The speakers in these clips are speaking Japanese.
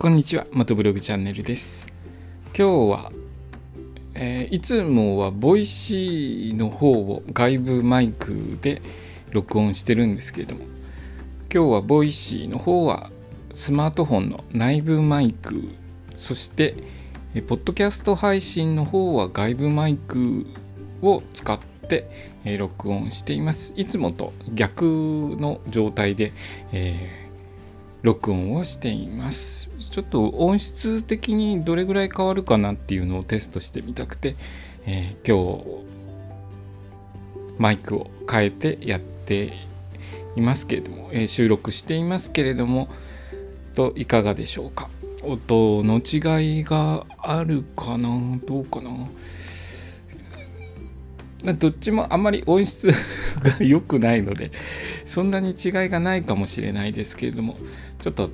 こんにちは元ブログチャンネルです。今日は、えー、いつもは Voicy の方を外部マイクで録音してるんですけれども今日は Voicy の方はスマートフォンの内部マイクそしてえポッドキャスト配信の方は外部マイクを使ってえ録音しています。いつもと逆の状態で、えー録音をしています。ちょっと音質的にどれぐらい変わるかなっていうのをテストしてみたくて、えー、今日マイクを変えてやっていますけれども、えー、収録していますけれどもといかがでしょうか？音の違いがあるかな？どうかな？まどっちもあんまり音質 が良くないのでそんなに違いがないかもしれないですけれどもちょっと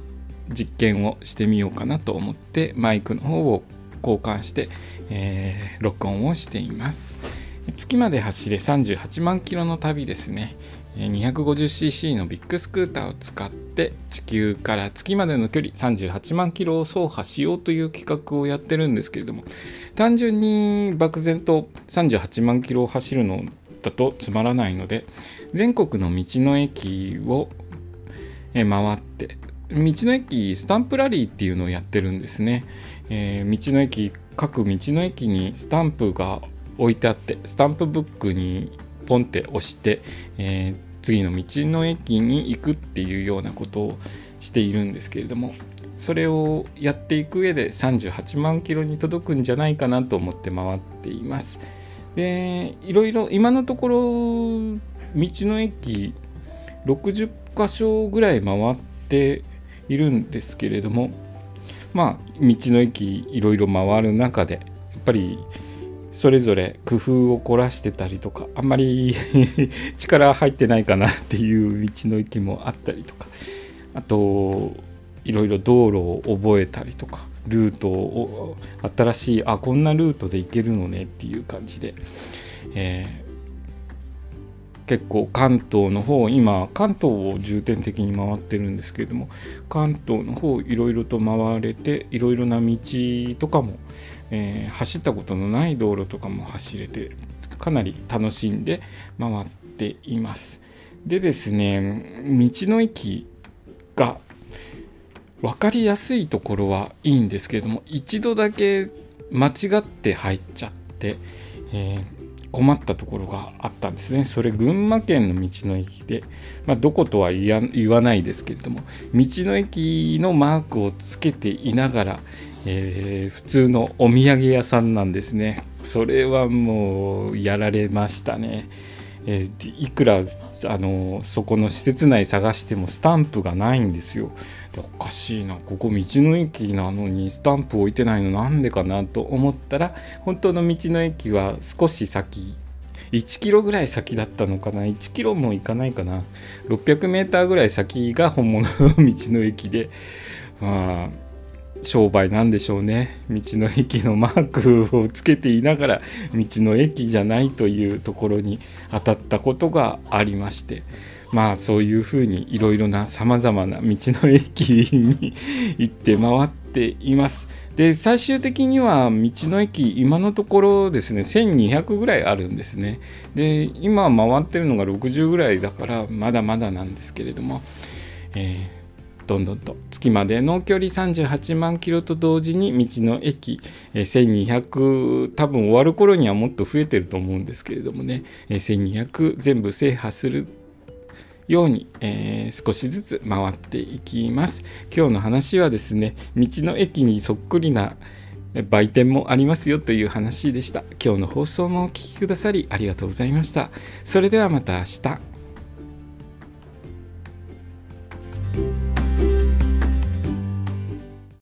実験をしてみようかなと思ってマイクの方を交換して、えー、録音をしています。月まで走れ38万キロの旅ですね。250cc のビッグスクーターを使って地球から月までの距離38万キロを走破しようという企画をやってるんですけれども単純に漠然と38万キロを走るのだとつまらないので全国の道の駅を回って道の駅スタンプラリーっていうのをやってるんですね、えー、道の駅各道の駅にスタンプが置いてあってスタンプブックにポンって押して、えー、次の道の駅に行くっていうようなことをしているんですけれどもそれをやっていく上で38万キロに届くんじゃないかなと思って回っています。でいろいろ今のところ道の駅60箇所ぐらい回っているんですけれどもまあ道の駅いろいろ回る中でやっぱりそれぞれ工夫を凝らしてたりとかあんまり 力入ってないかなっていう道の駅もあったりとかあといろいろ道路を覚えたりとかルートを新しいあこんなルートで行けるのねっていう感じで、え、結構関東の方今関東を重点的に回ってるんですけれども関東の方いろいろと回れていろいろな道とかも、えー、走ったことのない道路とかも走れてかなり楽しんで回っています。でですね道の駅が分かりやすいところはいいんですけれども一度だけ間違って入っちゃって、えー、困ったところがあったんですねそれ群馬県の道の駅で、まあ、どことは言わないですけれども道の駅のマークをつけていながら、えー、普通のお土産屋さんなんですねそれはもうやられましたね。えー、いくらあのそこの施設内探してもスタンプがないんですよ。おかしいな。ここ道の駅なのにスタンプ置いてないのなんでかなと思ったら本当の道の駅は少し先1キロぐらい先だったのかな。1キロも行かないかな。600メーターぐらい先が本物の道の駅でまあ商売なんでしょうね道の駅のマークをつけていながら道の駅じゃないというところに当たったことがありましてまあそういうふうにいろいろなさまざまな道の駅に行って回っています。で最終的には道の駅今のところですね1200ぐらいあるんですね。で今回ってるのが60ぐらいだからまだまだなんですけれども、えーどんどんと月までの距離38万キロと同時に道の駅、え1200多分終わる頃にはもっと増えてると思うんですけれどもね、え1200全部制覇するように、えー、少しずつ回っていきます。今日の話はですね道の駅にそっくりな売店もありますよという話でした。今日の放送もお聴きくださりありがとうございました。それではまた明日。